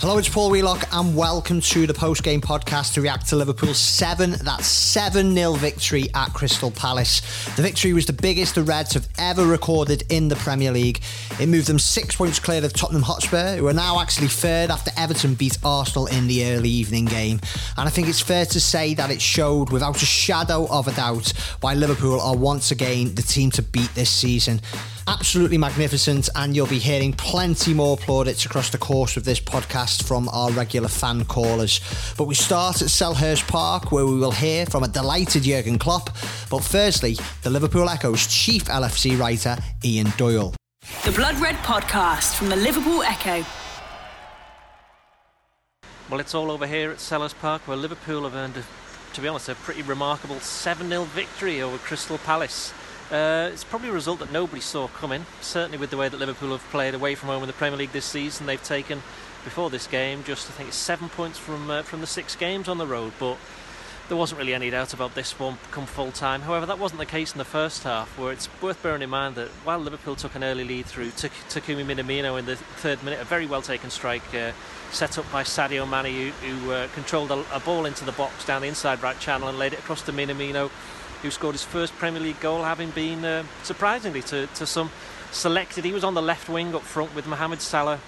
Hello, it's Paul Wheelock, and welcome to the post game podcast to react to Liverpool's 7 that 7 0 victory at Crystal Palace. The victory was the biggest the Reds have ever recorded in the Premier League. It moved them six points clear of Tottenham Hotspur, who are now actually third after Everton beat Arsenal in the early evening game. And I think it's fair to say that it showed without a shadow of a doubt why Liverpool are once again the team to beat this season absolutely magnificent, and you'll be hearing plenty more plaudits across the course of this podcast from our regular fan callers. But we start at Selhurst Park, where we will hear from a delighted Jurgen Klopp. But firstly, the Liverpool Echo's chief LFC writer, Ian Doyle. The Blood Red Podcast from the Liverpool Echo. Well, it's all over here at Selhurst Park, where Liverpool have earned, a, to be honest, a pretty remarkable 7 0 victory over Crystal Palace. Uh, it's probably a result that nobody saw coming. Certainly, with the way that Liverpool have played away from home in the Premier League this season, they've taken before this game just I think it's seven points from uh, from the six games on the road. But there wasn't really any doubt about this one come full time. However, that wasn't the case in the first half, where it's worth bearing in mind that while Liverpool took an early lead through Takumi Minamino in the third minute, a very well taken strike uh, set up by Sadio Mane, who, who uh, controlled a, a ball into the box down the inside right channel and laid it across to Minamino who scored his first Premier League goal, having been uh, surprisingly to, to some selected. He was on the left wing up front with Mohamed Salah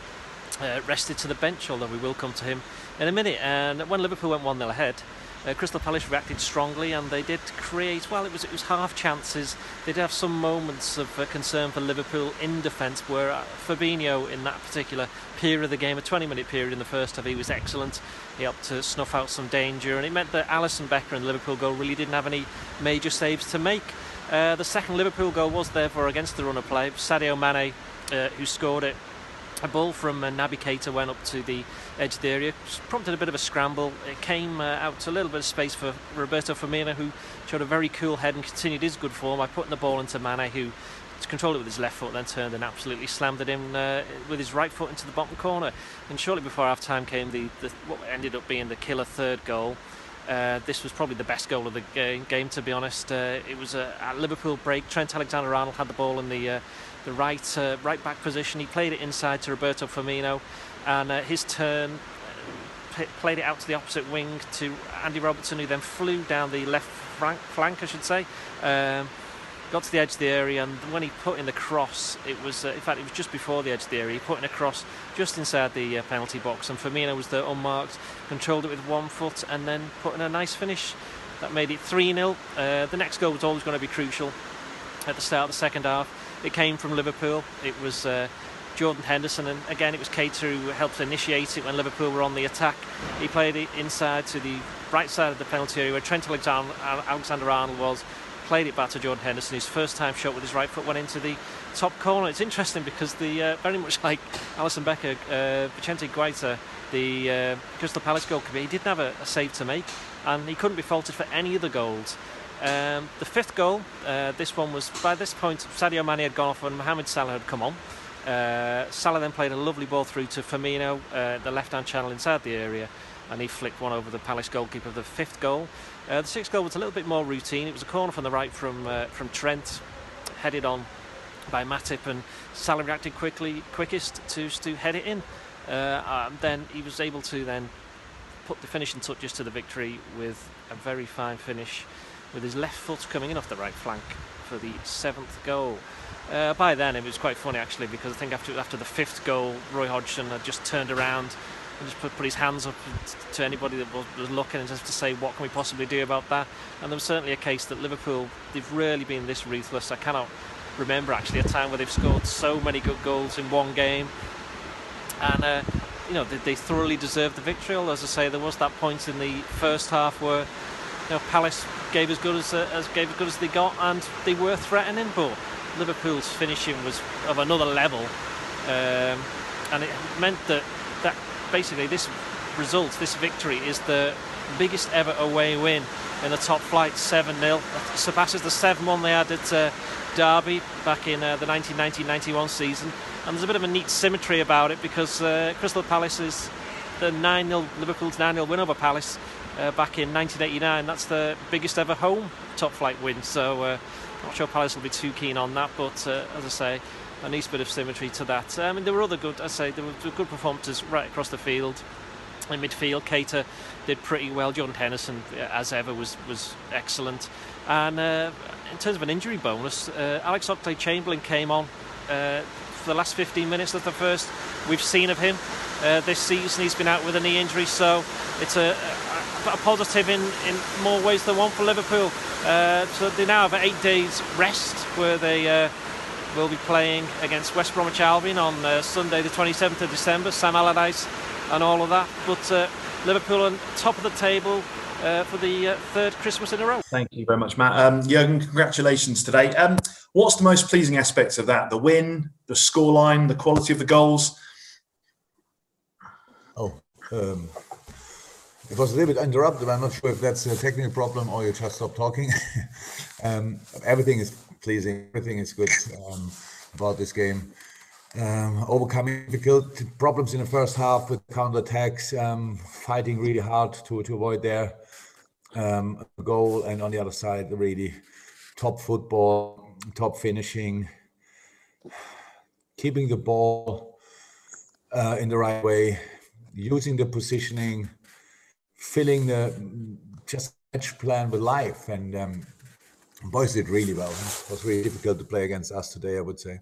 uh, rested to the bench, although we will come to him in a minute. And when Liverpool went 1 0 ahead, uh, Crystal Palace reacted strongly and they did create, well, it was it was half chances. They did have some moments of uh, concern for Liverpool in defence where uh, Fabinho, in that particular period of the game, a 20 minute period in the first half, he was excellent. He helped to snuff out some danger and it meant that Alisson Becker and Liverpool goal really didn't have any major saves to make. Uh, the second Liverpool goal was therefore against the run of play. Sadio Mane, uh, who scored it, a ball from uh, Naby Keita went up to the edge of the area, prompted a bit of a scramble. It came uh, out to a little bit of space for Roberto Firmino, who showed a very cool head and continued his good form by putting the ball into Mane, who controlled it with his left foot, then turned and absolutely slammed it in uh, with his right foot into the bottom corner. And shortly before half time came the, the, what ended up being the killer third goal. Uh, this was probably the best goal of the game, game to be honest. Uh, it was a, a, Liverpool break. Trent Alexander-Arnold had the ball in the uh, the right uh, right back position. He played it inside to Roberto Firmino, and uh, his turn p- played it out to the opposite wing to Andy Robertson, who then flew down the left flank, flank I should say. Um, got to the edge of the area, and when he put in the cross, it was uh, in fact it was just before the edge of the area. He put in a cross just inside the uh, penalty box, and Firmino was there unmarked, controlled it with one foot, and then put in a nice finish. That made it 3 0. Uh, the next goal was always going to be crucial at the start of the second half. It came from Liverpool. It was uh, Jordan Henderson, and again it was Keita who helped initiate it when Liverpool were on the attack. He played it inside to the right side of the penalty area where Trent Alexander-Arnold was. Played it back to Jordan Henderson. His first time shot with his right foot went into the top corner. It's interesting because the uh, very much like Alisson Becker, uh, Vicente Guaita, the uh, Crystal Palace goalkeeper, he didn't have a, a save to make, and he couldn't be faulted for any of the goals. Um, the fifth goal, uh, this one was by this point Sadio Mane had gone off and Mohamed Salah had come on. Uh, Salah then played a lovely ball through to Firmino, uh, the left-hand channel inside the area, and he flicked one over the Palace goalkeeper. The fifth goal, uh, the sixth goal was a little bit more routine. It was a corner from the right from uh, from Trent, headed on by Matip, and Salah reacted quickly, quickest to to head it in. Uh, then he was able to then put the finishing touches to the victory with a very fine finish with his left foot coming in off the right flank for the seventh goal. Uh, by then, it was quite funny actually because I think after after the fifth goal, Roy Hodgson had just turned around and just put, put his hands up to anybody that was, was looking and just to say what can we possibly do about that. And there was certainly a case that Liverpool they've really been this ruthless. I cannot remember actually a time where they've scored so many good goals in one game. And uh, you know they, they thoroughly deserved the victory. Although, as I say, there was that point in the first half where you know, Palace gave as good as, uh, as gave as good as they got, and they were threatening. But Liverpool's finishing was of another level, um, and it meant that that basically this result, this victory, is the biggest ever away win in the top flight, 7 0. Surpasses the 7 1 they had at uh, Derby back in uh, the 1990 91 season. And there's a bit of a neat symmetry about it because uh, Crystal Palace is the 9 0 Liverpool's 9 0 win over Palace uh, back in 1989. That's the biggest ever home top flight win. So uh, not sure Palace will be too keen on that. But uh, as I say, a nice bit of symmetry to that. I mean, there were other good. I say there were good performances right across the field. In midfield, Keita did pretty well. John Henderson, uh, as ever, was was excellent. And uh, in terms of an injury bonus, uh, Alex Oxlade-Chamberlain came on uh, for the last 15 minutes of the first we've seen of him uh, this season. He's been out with a knee injury, so it's a, a, a positive in, in more ways than one for Liverpool. Uh, so they now have eight days rest where they uh, will be playing against West Bromwich Albion on uh, Sunday, the 27th of December. Sam Allardyce and all of that. But uh, Liverpool on top of the table. Uh, for the uh, third Christmas in a row. Thank you very much, Matt. Um, Jurgen, congratulations today. Um, what's the most pleasing aspects of that? The win, the scoreline, the quality of the goals? Oh, um, it was a little bit interrupted. I'm not sure if that's a technical problem or you just stopped talking. um, everything is pleasing. Everything is good um, about this game. Um, overcoming difficult problems in the first half with counter attacks, um, fighting really hard to, to avoid their um, goal, and on the other side, really top football, top finishing, keeping the ball uh, in the right way, using the positioning, filling the just match plan with life. And um, boys did really well. It was really difficult to play against us today, I would say.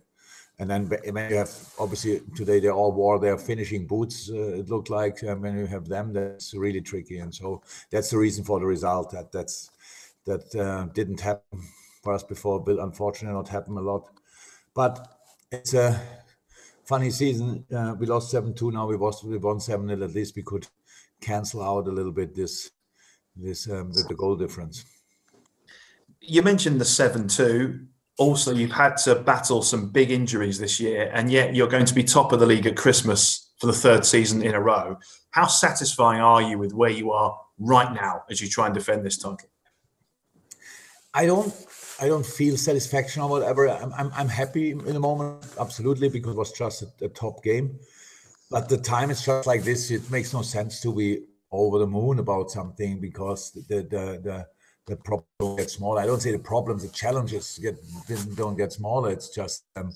And then when you have obviously today they all wore their finishing boots. Uh, it looked like when you have them, that's really tricky. And so that's the reason for the result that that's that uh, didn't happen for us before. Will unfortunately not happen a lot, but it's a funny season. Uh, we lost seven two. Now we lost we won seven 0 At least we could cancel out a little bit this this um, the, the goal difference. You mentioned the seven two. Also, you've had to battle some big injuries this year, and yet you're going to be top of the league at Christmas for the third season in a row. How satisfying are you with where you are right now as you try and defend this title? I don't I don't feel satisfaction or whatever. I'm, I'm, I'm happy in the moment, absolutely, because it was just a, a, top game. But the time is just like this. It makes no sense to be over the moon about something because the the the, the problem gets smaller. I don't say the problems, the challenges get don't get smaller. It's just um,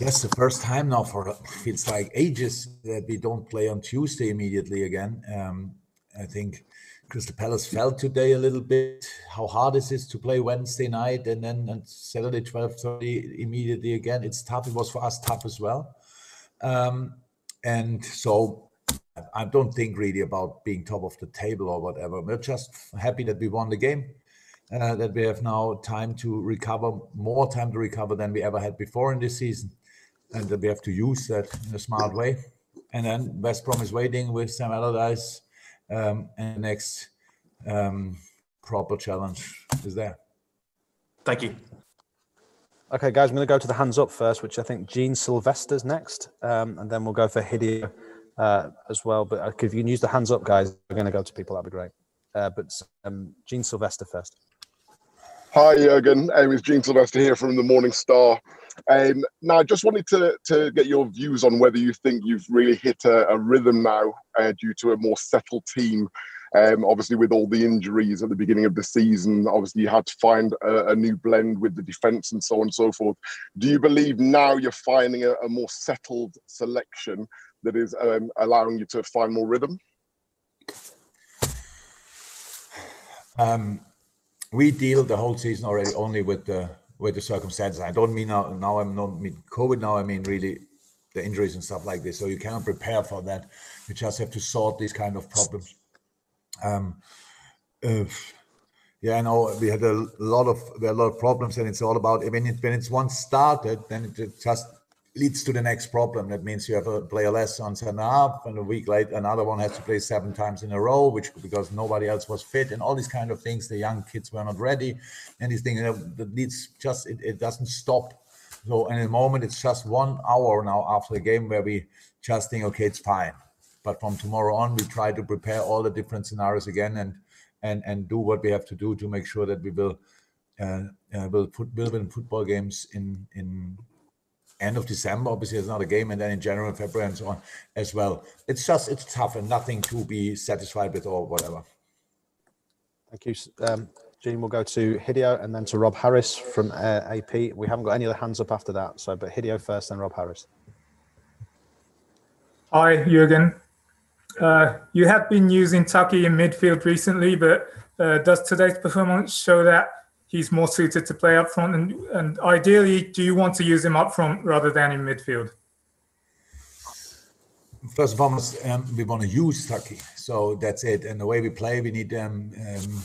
yes, the first time now for feels like ages that we don't play on Tuesday immediately again. Um, I think Crystal Palace felt today a little bit how hard it is to play Wednesday night and then on Saturday 12:30 immediately again. It's tough. It was for us tough as well. Um, and so I don't think really about being top of the table or whatever. We're just happy that we won the game, uh, that we have now time to recover, more time to recover than we ever had before in this season, and that we have to use that in a smart way. And then West Brom is waiting with Sam Allardyce um, and next um, proper challenge is there. Thank you. Okay, guys, I'm going to go to the hands up first, which I think Gene Sylvester's next, um, and then we'll go for Hideo uh, as well. But uh, if you can use the hands up, guys, we're going to go to people. That'd be great. Uh, but um, Gene Sylvester first. Hi, Jurgen. Um, it's Gene Sylvester here from the Morning Star. Um, now, I just wanted to, to get your views on whether you think you've really hit a, a rhythm now uh, due to a more settled team. Um, obviously, with all the injuries at the beginning of the season, obviously you had to find a, a new blend with the defence and so on and so forth. Do you believe now you're finding a, a more settled selection that is um, allowing you to find more rhythm? Um, we deal the whole season already only with the with the circumstances. I don't mean now, now I'm not mean COVID now. I mean really the injuries and stuff like this. So you cannot prepare for that. You just have to sort these kind of problems. Um, uh, yeah, I know we had a lot of a lot of problems, and it's all about when it when it's once started, then it just leads to the next problem. That means you have a player less on center up, and a week later another one has to play seven times in a row, which because nobody else was fit, and all these kind of things. The young kids were not ready, and these things that needs just it, it doesn't stop. So in a moment, it's just one hour now after the game where we just think, okay, it's fine. But from tomorrow on, we try to prepare all the different scenarios again and and and do what we have to do to make sure that we will uh, uh, will put will win football games in in end of December. Obviously, it's not a game, and then in January and February and so on as well. It's just it's tough and nothing to be satisfied with or whatever. Thank you. Um, Gene, we'll go to Hideo and then to Rob Harris from uh, AP. We haven't got any other hands up after that. So, but Hideo first, then Rob Harris. Hi, Jurgen. Uh, you have been using Taki in midfield recently, but uh, does today's performance show that he's more suited to play up front? And, and ideally, do you want to use him up front rather than in midfield? First of all, um, we want to use Taki, so that's it. And the way we play, we need um, um,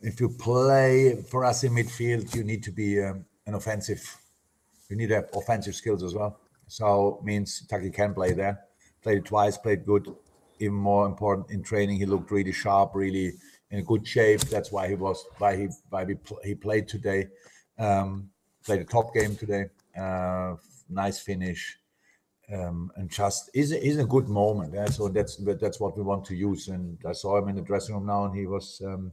if you play for us in midfield, you need to be um, an offensive. You need to have offensive skills as well. So means Taki can play there. Played twice, played good. Even more important in training, he looked really sharp, really in good shape. That's why he was why he why we pl- he played today. Um, played a top game today. Uh, nice finish. Um, and just is is a good moment. Yeah? So that's that's what we want to use. And I saw him in the dressing room now, and he was um,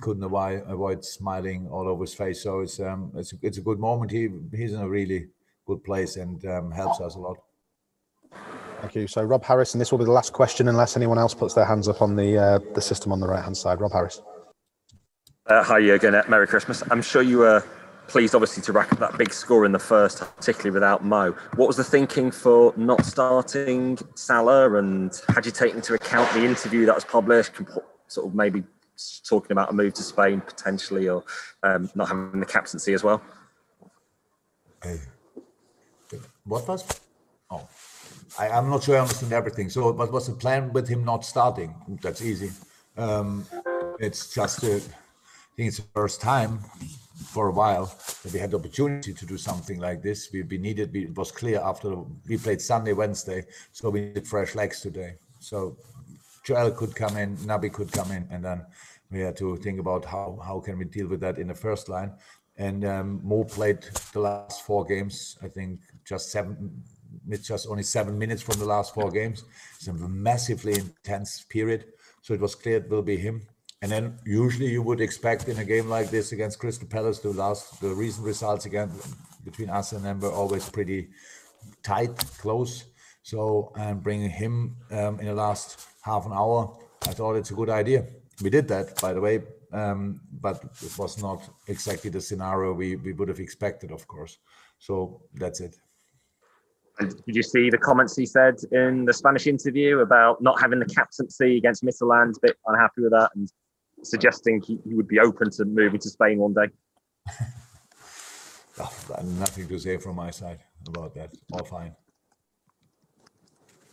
couldn't avoid, avoid smiling all over his face. So it's um it's it's a good moment. He he's in a really good place and um, helps us a lot. Thank you. So Rob Harris, and this will be the last question, unless anyone else puts their hands up on the uh, the system on the right hand side. Rob Harris. Uh, hi again. Merry Christmas. I'm sure you were pleased, obviously, to rack up that big score in the first, particularly without Mo. What was the thinking for not starting Salah, and had you taken into account the interview that was published, sort of maybe talking about a move to Spain potentially, or um, not having the captaincy as well? What was? Oh, I, am not sure I understand everything. So, what was the plan with him not starting? That's easy. Um, it's just, uh, I think it's the first time for a while that we had the opportunity to do something like this. We, we needed, we, it was clear after we played Sunday, Wednesday, so we needed fresh legs today. So Joel could come in, Naby could come in, and then we had to think about how how can we deal with that in the first line. And um, Mo played the last four games. I think just seven, it's just only seven minutes from the last four games. It's a massively intense period. So it was clear it will be him. And then usually you would expect in a game like this against Crystal Palace, the last the recent results again between us and them were always pretty tight, close. So and bringing him um, in the last half an hour, I thought it's a good idea. We did that, by the way, um, but it was not exactly the scenario we, we would have expected, of course. So that's it. And did you see the comments he said in the Spanish interview about not having the captaincy against Midtjylland? A bit unhappy with that, and suggesting he, he would be open to moving to Spain one day? oh, nothing to say from my side about that. All fine.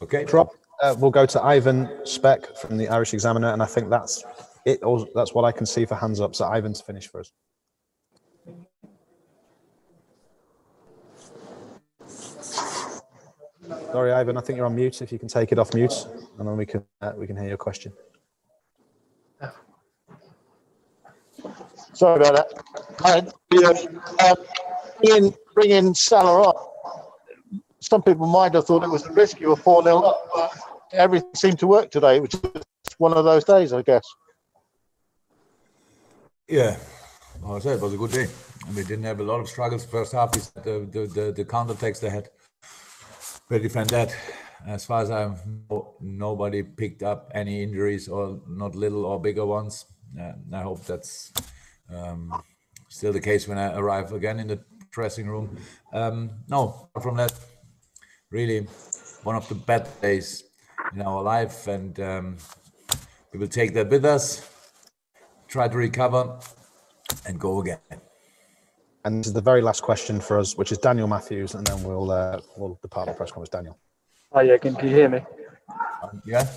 Okay. Drop. Uh, we'll go to Ivan Speck from the Irish Examiner, and I think that's it. That's what I can see for hands up. So Ivan to finish for us. Sorry, Ivan. I think you're on mute. If you can take it off mute, and then we can uh, we can hear your question. Sorry about that. Hi, uh, bringing, bringing Salah up. Some people might have thought it was a risk. You were 4 0 up, but everything seemed to work today. It was just one of those days, I guess. Yeah, well, I said it was a good day. We didn't have a lot of struggles first half. The, the, the, the counter attacks they had. We defend that. As far as I know, nobody picked up any injuries or not little or bigger ones. Uh, I hope that's um, still the case when I arrive again in the dressing room. Um, no, from that, really one of the bad days in our life, and um, we will take that with us, try to recover, and go again. And this is the very last question for us, which is Daniel Matthews, and then we'll uh, we'll depart the press conference. Daniel. Hi, yeah, can you hear me? Um, yeah.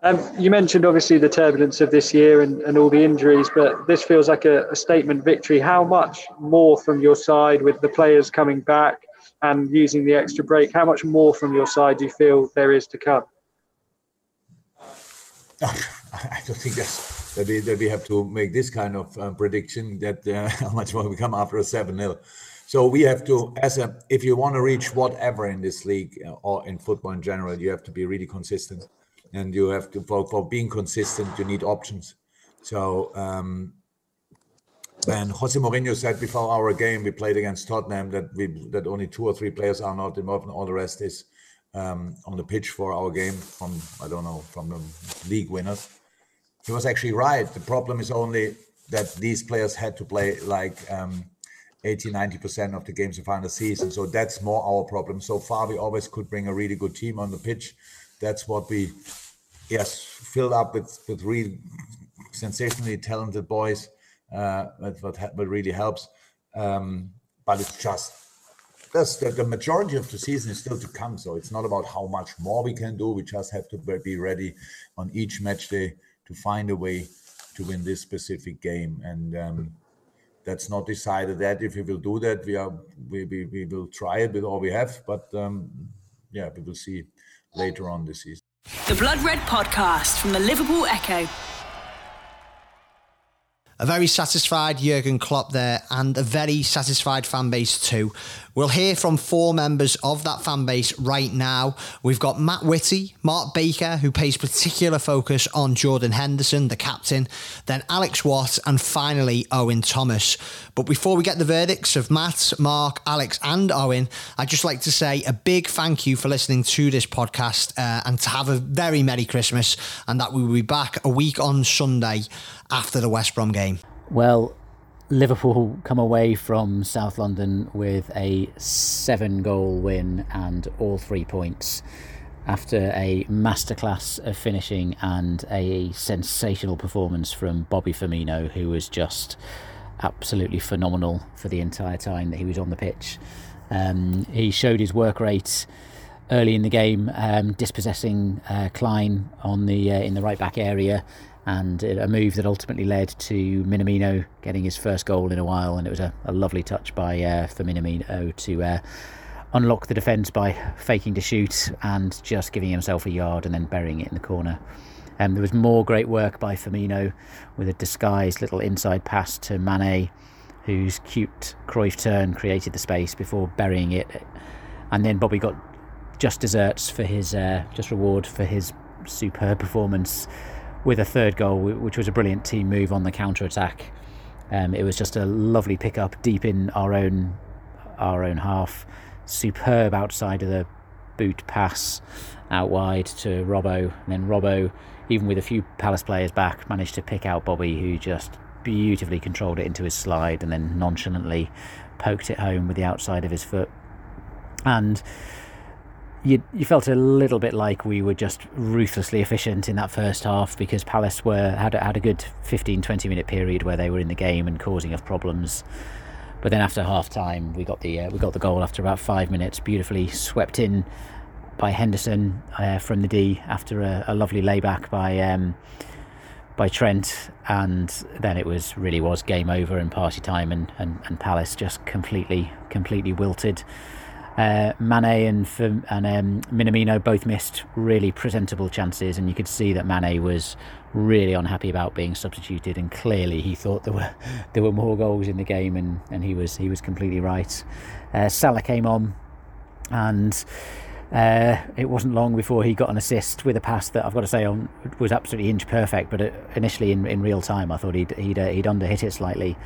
Um, you mentioned obviously the turbulence of this year and, and all the injuries, but this feels like a, a, statement victory. How much more from your side with the players coming back and using the extra break? How much more from your side do you feel there is to come? I don't think that's, that, we, that we have to make this kind of um, prediction that uh, how much more we come after a 7 0. So we have to, as a, if you want to reach whatever in this league uh, or in football in general, you have to be really consistent and you have to for, for being consistent you need options so um when Jose Mourinho said before our game we played against Tottenham that we that only two or three players are not involved and all the rest is um, on the pitch for our game from I don't know from the league winners. He was actually right. The problem is only that these players had to play like um, 80, 90% of the games of the season. So that's more our problem. So far, we always could bring a really good team on the pitch. That's what we, yes, filled up with, with really sensationally talented boys. Uh, that's what, what really helps. Um, but it's just that's the, the majority of the season is still to come. So it's not about how much more we can do. We just have to be ready on each match day to find a way to win this specific game. And um, that's not decided that if we will do that, we are we, we, we will try it with all we have. But um, yeah, we will see later on this season. The Blood Red Podcast from the Liverpool Echo. A very satisfied Jurgen Klopp there, and a very satisfied fan base too. We'll hear from four members of that fan base right now. We've got Matt Whitty, Mark Baker, who pays particular focus on Jordan Henderson, the captain, then Alex Watt, and finally Owen Thomas. But before we get the verdicts of Matt, Mark, Alex, and Owen, I'd just like to say a big thank you for listening to this podcast uh, and to have a very Merry Christmas, and that we will be back a week on Sunday after the West Brom game. Well, Liverpool come away from South London with a seven goal win and all three points after a masterclass of finishing and a sensational performance from Bobby Firmino, who was just absolutely phenomenal for the entire time that he was on the pitch. Um, he showed his work rate early in the game, um, dispossessing uh, Clyne on the uh, in the right back area and a move that ultimately led to Minamino getting his first goal in a while, and it was a, a lovely touch by uh, for Minamino to uh, unlock the defence by faking to shoot and just giving himself a yard and then burying it in the corner. Um, there was more great work by Firmino with a disguised little inside pass to Mane, whose cute Cruyff turn created the space before burying it, and then Bobby got just desserts for his uh, just reward for his superb performance with a third goal, which was a brilliant team move on the counter attack. Um, it was just a lovely pickup deep in our own our own half. Superb outside of the boot pass out wide to Robbo, and then Robbo, even with a few Palace players back, managed to pick out Bobby, who just beautifully controlled it into his slide and then nonchalantly poked it home with the outside of his foot. And you, you felt a little bit like we were just ruthlessly efficient in that first half because Palace were had had a good 15 20 minute period where they were in the game and causing us problems. But then after half time, we got the uh, we got the goal after about five minutes, beautifully swept in by Henderson uh, from the D after a, a lovely layback by um, by Trent, and then it was really was game over and party time, and, and, and Palace just completely completely wilted. Uh, Mane and and um, Minamino both missed really presentable chances, and you could see that Mane was really unhappy about being substituted, and clearly he thought there were there were more goals in the game, and, and he was he was completely right. Uh, Salah came on, and uh, it wasn't long before he got an assist with a pass that I've got to say on was absolutely inch perfect, but initially in, in real time I thought he'd he'd, uh, he'd underhit it slightly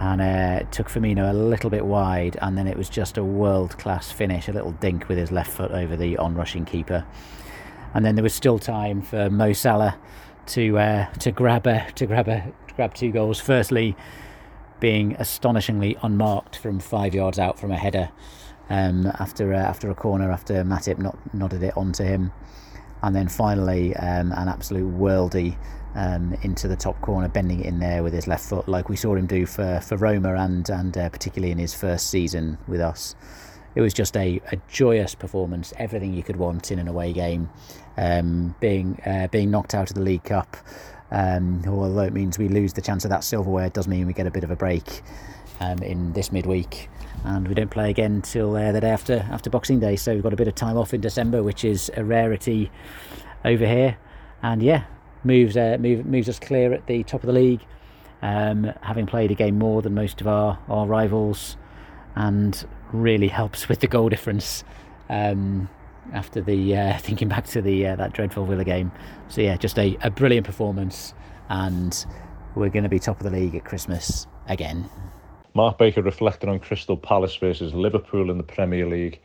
and uh, took Firmino a little bit wide, and then it was just a world class finish, a little dink with his left foot over the on-rushing keeper, and then there was still time for Mo Salah to uh, to grab a, to grab a, to grab two goals. Firstly, being astonishingly unmarked from five yards out from a header um, after uh, after a corner after Matip not, nodded it onto him, and then finally um, an absolute worldy um, into the top corner, bending it in there with his left foot, like we saw him do for, for Roma and and uh, particularly in his first season with us. It was just a, a joyous performance, everything you could want in an away game. Um, being uh, being knocked out of the League Cup, um, although it means we lose the chance of that silverware, it does mean we get a bit of a break um, in this midweek, and we don't play again till uh, the day after after Boxing Day. So we've got a bit of time off in December, which is a rarity over here. And yeah, moves uh, move, moves us clear at the top of the league, um, having played a game more than most of our, our rivals, and really helps with the goal difference. Um, after the uh, thinking back to the uh, that dreadful Villa game, so yeah, just a, a brilliant performance, and we're going to be top of the league at Christmas again. Mark Baker reflected on Crystal Palace versus Liverpool in the Premier League.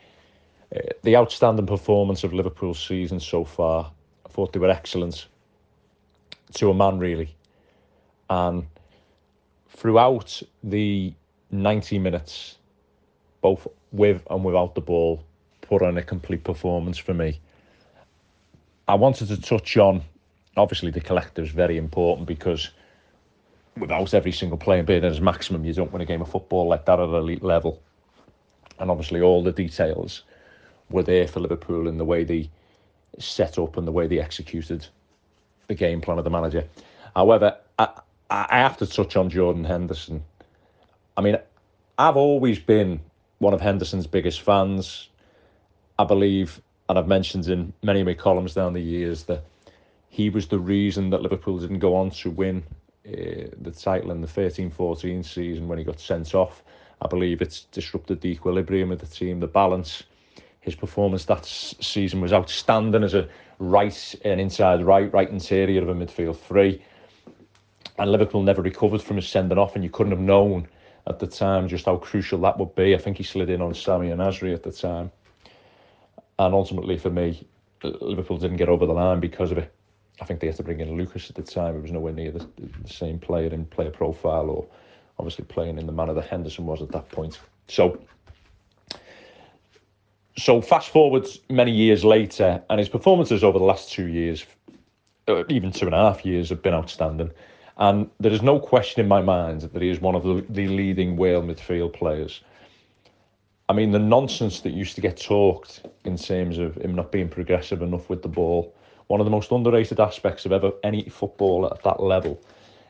Uh, the outstanding performance of Liverpool's season so far. I thought they were excellent to a man, really. And throughout the 90 minutes, both with and without the ball, put on a complete performance for me. I wanted to touch on, obviously, the collective is very important because without every single player being at his maximum, you don't win a game of football like that at an elite level. And obviously, all the details were there for Liverpool in the way they set up and the way they executed the game plan of the manager. However, I, I have to touch on Jordan Henderson. I mean, I've always been one of Henderson's biggest fans. I believe, and I've mentioned in many of my columns down the years, that he was the reason that Liverpool didn't go on to win uh, the title in the 13-14 season when he got sent off. I believe it's disrupted the equilibrium of the team, the balance. His performance that season was outstanding as a right and inside right, right interior of a midfield three. And Liverpool never recovered from his sending off, and you couldn't have known at the time just how crucial that would be. I think he slid in on Samir Nasri at the time. And ultimately, for me, Liverpool didn't get over the line because of it. I think they had to bring in Lucas at the time. It was nowhere near the, the same player in player profile or obviously playing in the manner that Henderson was at that point. So, so fast forward many years later, and his performances over the last two years, uh, even two and a half years, have been outstanding. And there is no question in my mind that he is one of the, the leading Wales midfield players. I mean, the nonsense that used to get talked in terms of him not being progressive enough with the ball, one of the most underrated aspects of ever any footballer at that level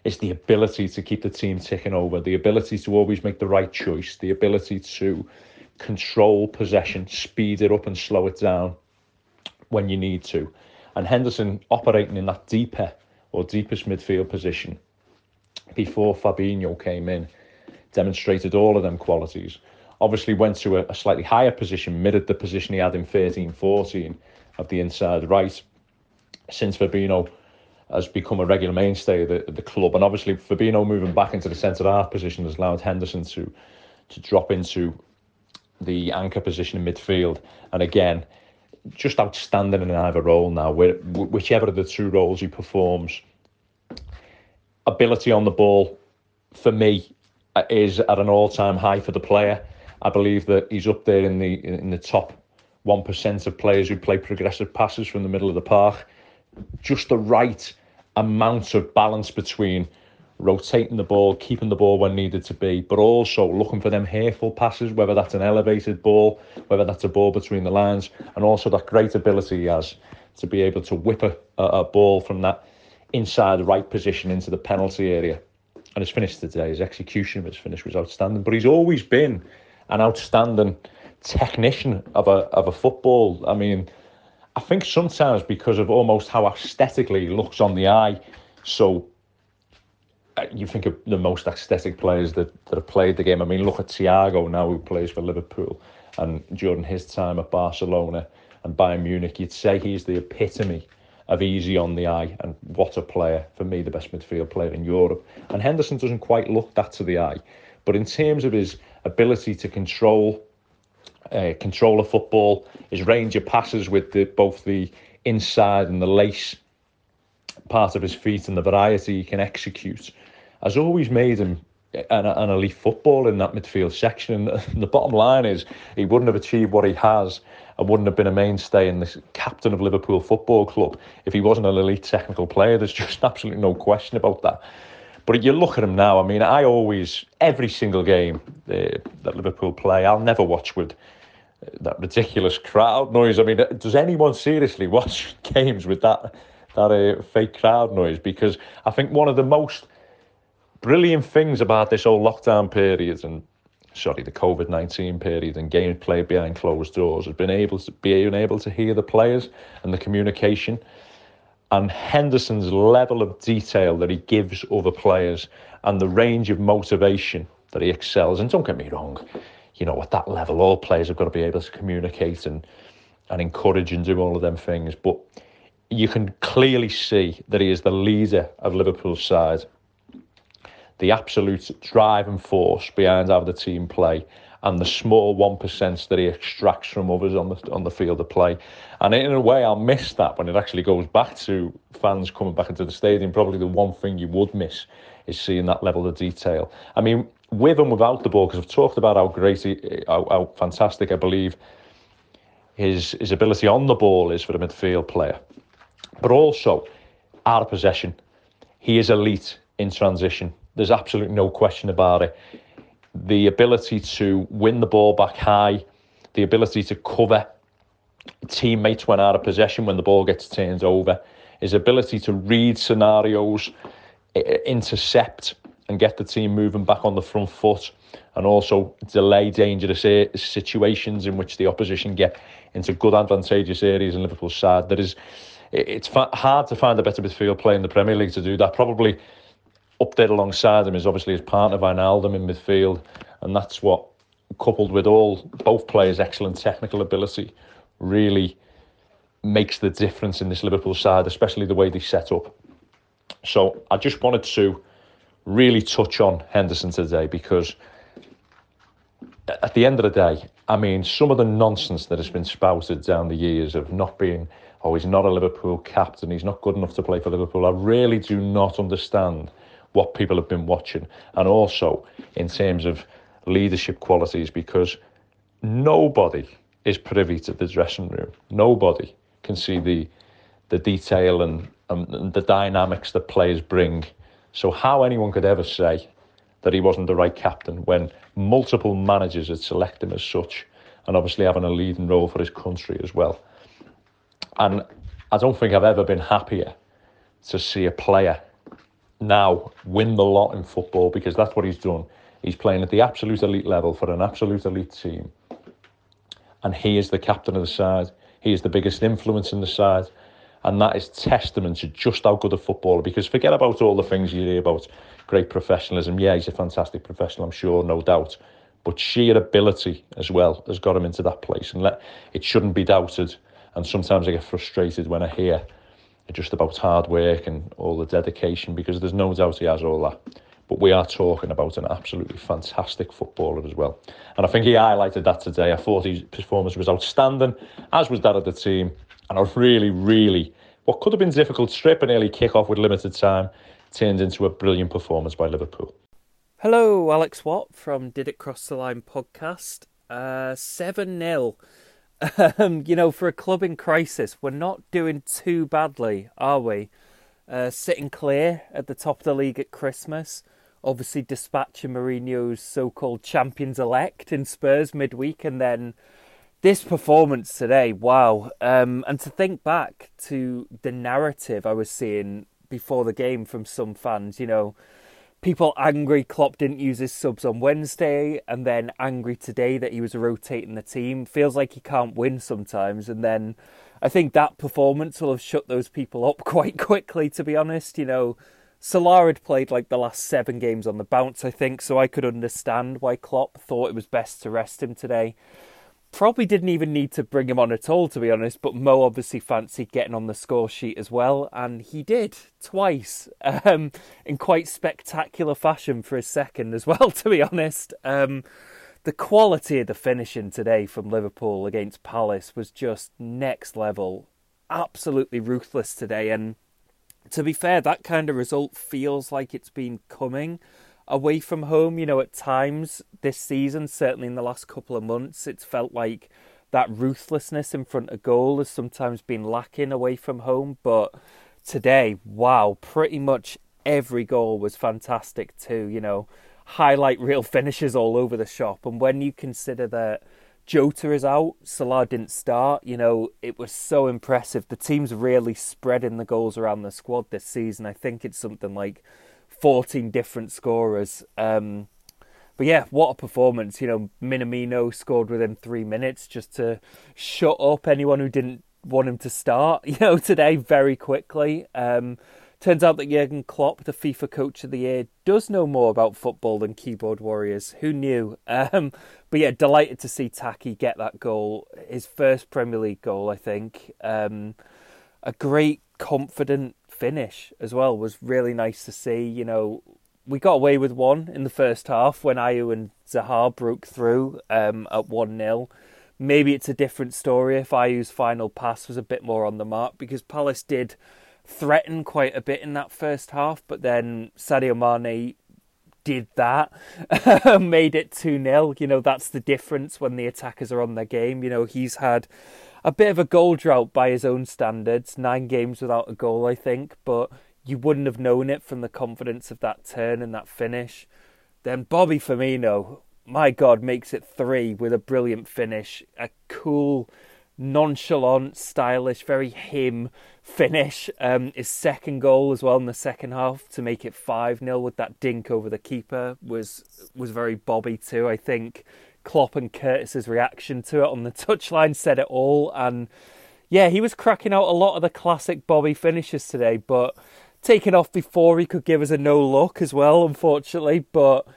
is the ability to keep the team ticking over, the ability to always make the right choice, the ability to control possession, speed it up and slow it down when you need to. And Henderson operating in that deeper or deepest midfield position before Fabinho came in demonstrated all of them qualities. Obviously went to a, a slightly higher position, mirrored the position he had in 13-14 of the inside right since Fabinho has become a regular mainstay of the, the club. And obviously, Fabinho moving back into the centre half position has allowed Henderson to to drop into the anchor position in midfield. And again, just outstanding in either role now, where, whichever of the two roles he performs. Ability on the ball, for me, uh, is at an all-time high for the player. I believe that he's up there in the in the top one percent of players who play progressive passes from the middle of the park just the right amount of balance between rotating the ball, keeping the ball when needed to be, but also looking for them hateful passes, whether that's an elevated ball, whether that's a ball between the lines, and also that great ability he has to be able to whip a, a ball from that inside right position into the penalty area. And his finish today, his execution of his finish was outstanding. But he's always been an outstanding technician of a of a football. I mean, I think sometimes because of almost how aesthetically he looks on the eye. So you think of the most aesthetic players that, that have played the game. I mean, look at Thiago now, who plays for Liverpool, and during his time at Barcelona and Bayern Munich, you'd say he's the epitome of easy on the eye and what a player. For me, the best midfield player in Europe. And Henderson doesn't quite look that to the eye. But in terms of his ability to control uh, control of football, his range of passes with the, both the inside and the lace part of his feet and the variety he can execute has always made him an, an elite footballer in that midfield section. And the bottom line is he wouldn't have achieved what he has and wouldn't have been a mainstay in the captain of Liverpool Football Club if he wasn't an elite technical player. There's just absolutely no question about that. But you look at him now. I mean, I always every single game uh, that Liverpool play, I'll never watch with that ridiculous crowd noise. I mean, does anyone seriously watch games with that that uh, fake crowd noise? Because I think one of the most brilliant things about this whole lockdown period and sorry, the COVID nineteen period and games played behind closed doors has been able to being able to hear the players and the communication. And Henderson's level of detail that he gives other players and the range of motivation that he excels. And don't get me wrong, you know, at that level, all players have got to be able to communicate and and encourage and do all of them things. But you can clearly see that he is the leader of Liverpool's side. The absolute driving force behind how the team play and the small one percent that he extracts from others on the on the field of play. And in a way, I'll miss that when it actually goes back to fans coming back into the stadium. Probably the one thing you would miss is seeing that level of detail. I mean, with and without the ball, because I've talked about how great, he, how, how fantastic I believe his his ability on the ball is for a midfield player, but also out of possession, he is elite in transition. There's absolutely no question about it the ability to win the ball back high, the ability to cover teammates when out of possession when the ball gets turned over, his ability to read scenarios, intercept and get the team moving back on the front foot, and also delay dangerous eh, situations in which the opposition get into good advantageous areas in Liverpool's side. That is, it's hard to find a better midfield player in the Premier League to do that. Probably up there alongside him is obviously his partner Van Wijnaldum in midfield, and that's what, coupled with all both players' excellent technical ability, really makes the difference in this Liverpool side, especially the way they set up. So I just wanted to really touch on Henderson today because at the end of the day, I mean, some of the nonsense that has been spouted down the years of not being, oh, he's not a Liverpool captain, he's not good enough to play for Liverpool, I really do not understand what people have been watching, and also in terms of leadership qualities, because nobody is privy to the dressing room. Nobody can see the the detail and, and the dynamics that players bring. So how anyone could ever say that he wasn't the right captain when multiple managers had selected him as such, and obviously having a leading role for his country as well. And I don't think I've ever been happier to see a player now win the lot in football because that's what he's done. He's playing at the absolute elite level for an absolute elite team. And he is the captain of the side. He is the biggest influence in the side. And that is testament to just how good a footballer. Because forget about all the things you hear about great professionalism. Yeah, he's a fantastic professional, I'm sure, no doubt. But sheer ability as well has got him into that place. And let, it shouldn't be doubted. And sometimes I get frustrated when I hear just about hard work and all the dedication because there's no doubt he has all that. But we are talking about an absolutely fantastic footballer as well. And I think he highlighted that today. I thought his performance was outstanding, as was that of the team. And I really, really, what could have been difficult strip and early kick off with limited time turned into a brilliant performance by Liverpool. Hello, Alex Watt from Did It Cross the Line podcast. Uh, 7 uh, 0 um, you know, for a club in crisis, we're not doing too badly, are we? Uh, sitting clear at the top of the league at Christmas, obviously dispatching Mourinho's so-called champions elect in Spurs midweek, and then this performance today, wow! Um, and to think back to the narrative I was seeing before the game from some fans, you know, people angry Klopp didn't use his subs on Wednesday and then angry today that he was rotating the team. Feels like he can't win sometimes. And then I think that performance will have shut those people up quite quickly, to be honest. You know, Salah had played like the last seven games on the bounce, I think, so I could understand why Klopp thought it was best to rest him today probably didn't even need to bring him on at all, to be honest. But Mo obviously fancied getting on the score sheet as well, and he did twice um, in quite spectacular fashion for his second as well, to be honest. Um, the quality of the finishing today from Liverpool against Palace was just next level. Absolutely ruthless today, and to be fair, that kind of result feels like it's been coming away from home. You know, at times this season, certainly in the last couple of months, it's felt like that ruthlessness in front of goal has sometimes been lacking away from home. But today, wow, pretty much every goal was fantastic too. You know, highlight reel finishes all over the shop. And when you consider that Jota is out, Salah didn't start, you know, it was so impressive. The team's really spreading the goals around the squad this season. I think it's something like 14 different scorers. Um, but yeah, what a performance. You know, Minamino scored within three minutes just to shut up anyone who didn't want him to start, you know, today very quickly. Um, turns out that Jurgen Klopp, the FIFA Coach of the Year, does know more about football than keyboard warriors. Who knew? Um, but yeah, delighted to see Taki get that goal, his first Premier League goal, I think. Um, a great, confident finish as well was really nice to see. You know, we got away with one in the first half when Ayew and Zaha broke through um, at 1 0. Maybe it's a different story if Ayew's final pass was a bit more on the mark because Palace did threaten quite a bit in that first half, but then Sadio Mane did that, made it 2 0. You know, that's the difference when the attackers are on their game. You know, he's had a bit of a goal drought by his own standards, nine games without a goal, I think, but you wouldn't have known it from the confidence of that turn and that finish. Then Bobby Firmino, my God, makes it three with a brilliant finish, a cool, nonchalant, stylish, very him finish. Um, his second goal as well in the second half to make it five 0 with that dink over the keeper was was very Bobby too. I think Klopp and Curtis's reaction to it on the touchline said it all. And yeah, he was cracking out a lot of the classic Bobby finishes today, but taken off before he could give us a no look as well, unfortunately. But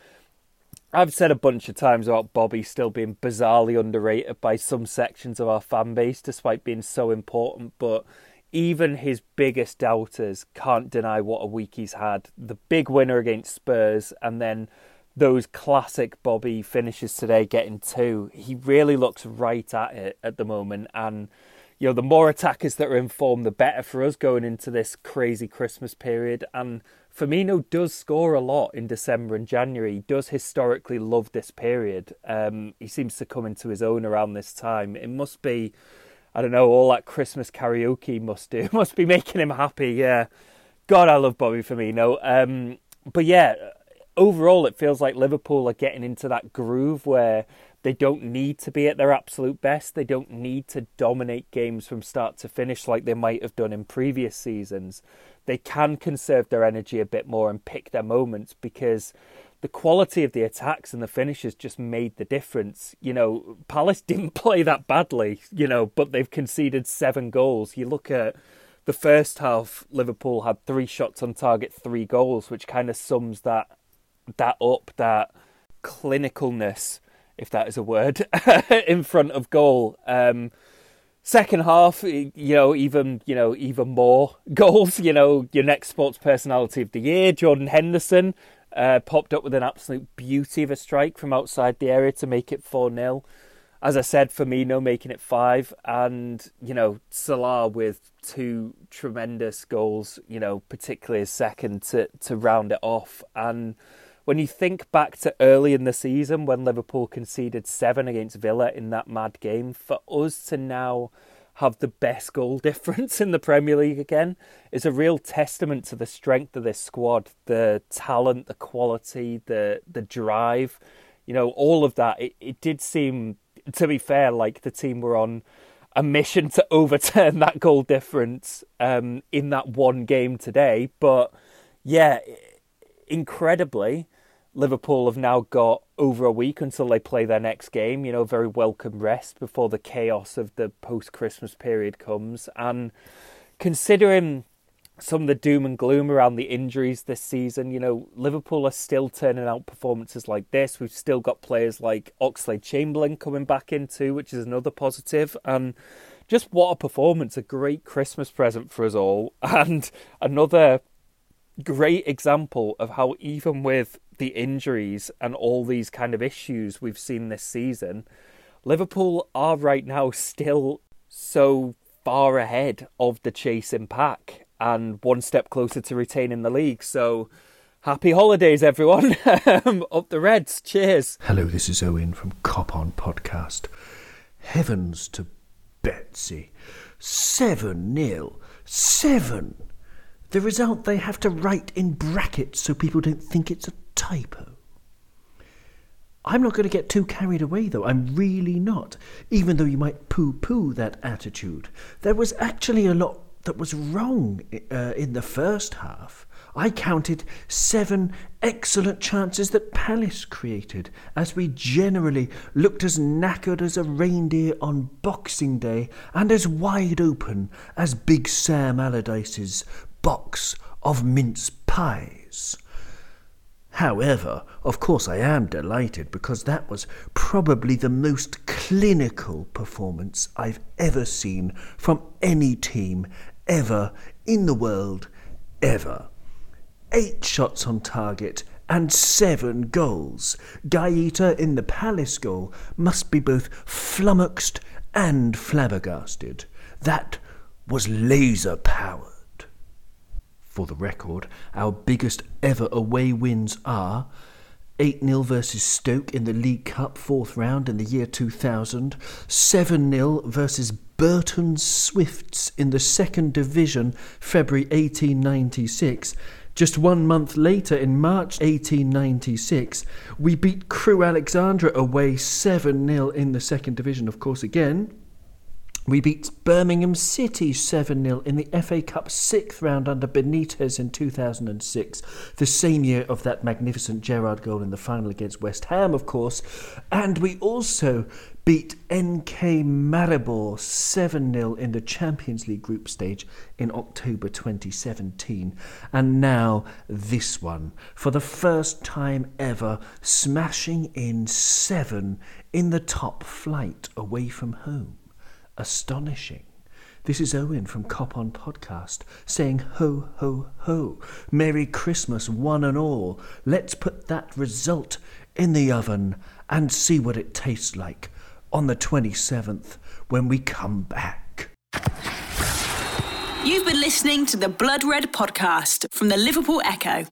I've said a bunch of times about Bobby still being bizarrely underrated by some sections of our fan base, despite being so important. But even his biggest doubters can't deny what a week he's had. The big winner against Spurs, and then those classic Bobby finishes today, getting two. He really looks right at it at the moment, and you know the more attackers that are informed, the better for us going into this crazy Christmas period. And Firmino does score a lot in December and January. He does historically love this period. Um, he seems to come into his own around this time. It must be, I don't know, all that Christmas karaoke must do must be making him happy. Yeah, God, I love Bobby Firmino. Um, but yeah overall, it feels like Liverpool are getting into that groove where they don't need to be at their absolute best. They don't need to dominate games from start to finish like they might have done in previous seasons. They can conserve their energy a bit more and pick their moments because the quality of the attacks and the finishes just made the difference. You know, Palace didn't play that badly, you know, but they've conceded seven goals. You look at the first half, Liverpool had three shots on target, three goals, which kind of sums that that up, that clinicalness, if that is a word, in front of goal. Um, second half, you know, even you know, even more goals. You know, your next sports personality of the year, Jordan Henderson, uh, popped up with an absolute beauty of a strike from outside the area to make it four 0 as I said, Firmino making it five, and you know Salah with two tremendous goals. You know, particularly his second to to round it off, and when you think back to early in the season when Liverpool conceded seven against Villa in that mad game, for us to now have the best goal difference in the Premier League again is a real testament to the strength of this squad, the talent, the quality, the the drive, you know, all of that. It, it did seem, to be fair, like the team were on a mission to overturn that goal difference um, in that one game today. But yeah, incredibly, Liverpool have now got over a week until they play their next game. You know, very welcome rest before the chaos of the post Christmas period comes. And considering some of the doom and gloom around the injuries this season, you know, Liverpool are still turning out performances like this. We've still got players like Oxlade Chamberlain coming back into, which is another positive. And just what a performance, a great Christmas present for us all. And another great example of how even with the injuries and all these kind of issues we've seen this season, Liverpool are right now still so far ahead of the chasing pack and one step closer to retaining the league. So happy holidays, everyone. Um, up the Reds. Cheers. Hello, this is Owen from Cop On Podcast. Heavens to Betsy. 7 nil. 7 the result they have to write in brackets so people don't think it's a typo. I'm not going to get too carried away, though. I'm really not. Even though you might poo poo that attitude. There was actually a lot that was wrong uh, in the first half. I counted seven excellent chances that Palace created, as we generally looked as knackered as a reindeer on Boxing Day and as wide open as Big Sam Allardyce's box of mince pies. However, of course, I am delighted because that was probably the most clinical performance I've ever seen from any team ever in the world, ever. eight shots on target, and seven goals. Guaita in the Palace goal must be both flummoxed and flabbergasted. That was laser powered. For the record, our biggest ever away wins are 8 0 versus Stoke in the League Cup fourth round in the year 2000, 7 0 versus Burton Swifts in the second division February 1896. Just one month later, in March 1896, we beat Crewe Alexandra away 7 0 in the second division, of course, again. We beat Birmingham City 7 0 in the FA Cup sixth round under Benitez in 2006, the same year of that magnificent Gerrard goal in the final against West Ham, of course. And we also beat NK Maribor 7 0 in the Champions League group stage in October 2017. And now this one, for the first time ever, smashing in seven in the top flight away from home astonishing. This is Owen from Cop On Podcast saying ho, ho, ho. Merry Christmas, one and all. Let's put that result in the oven and see what it tastes like on the 27th when we come back. You've been listening to the Blood Red podcast from the Liverpool Echo.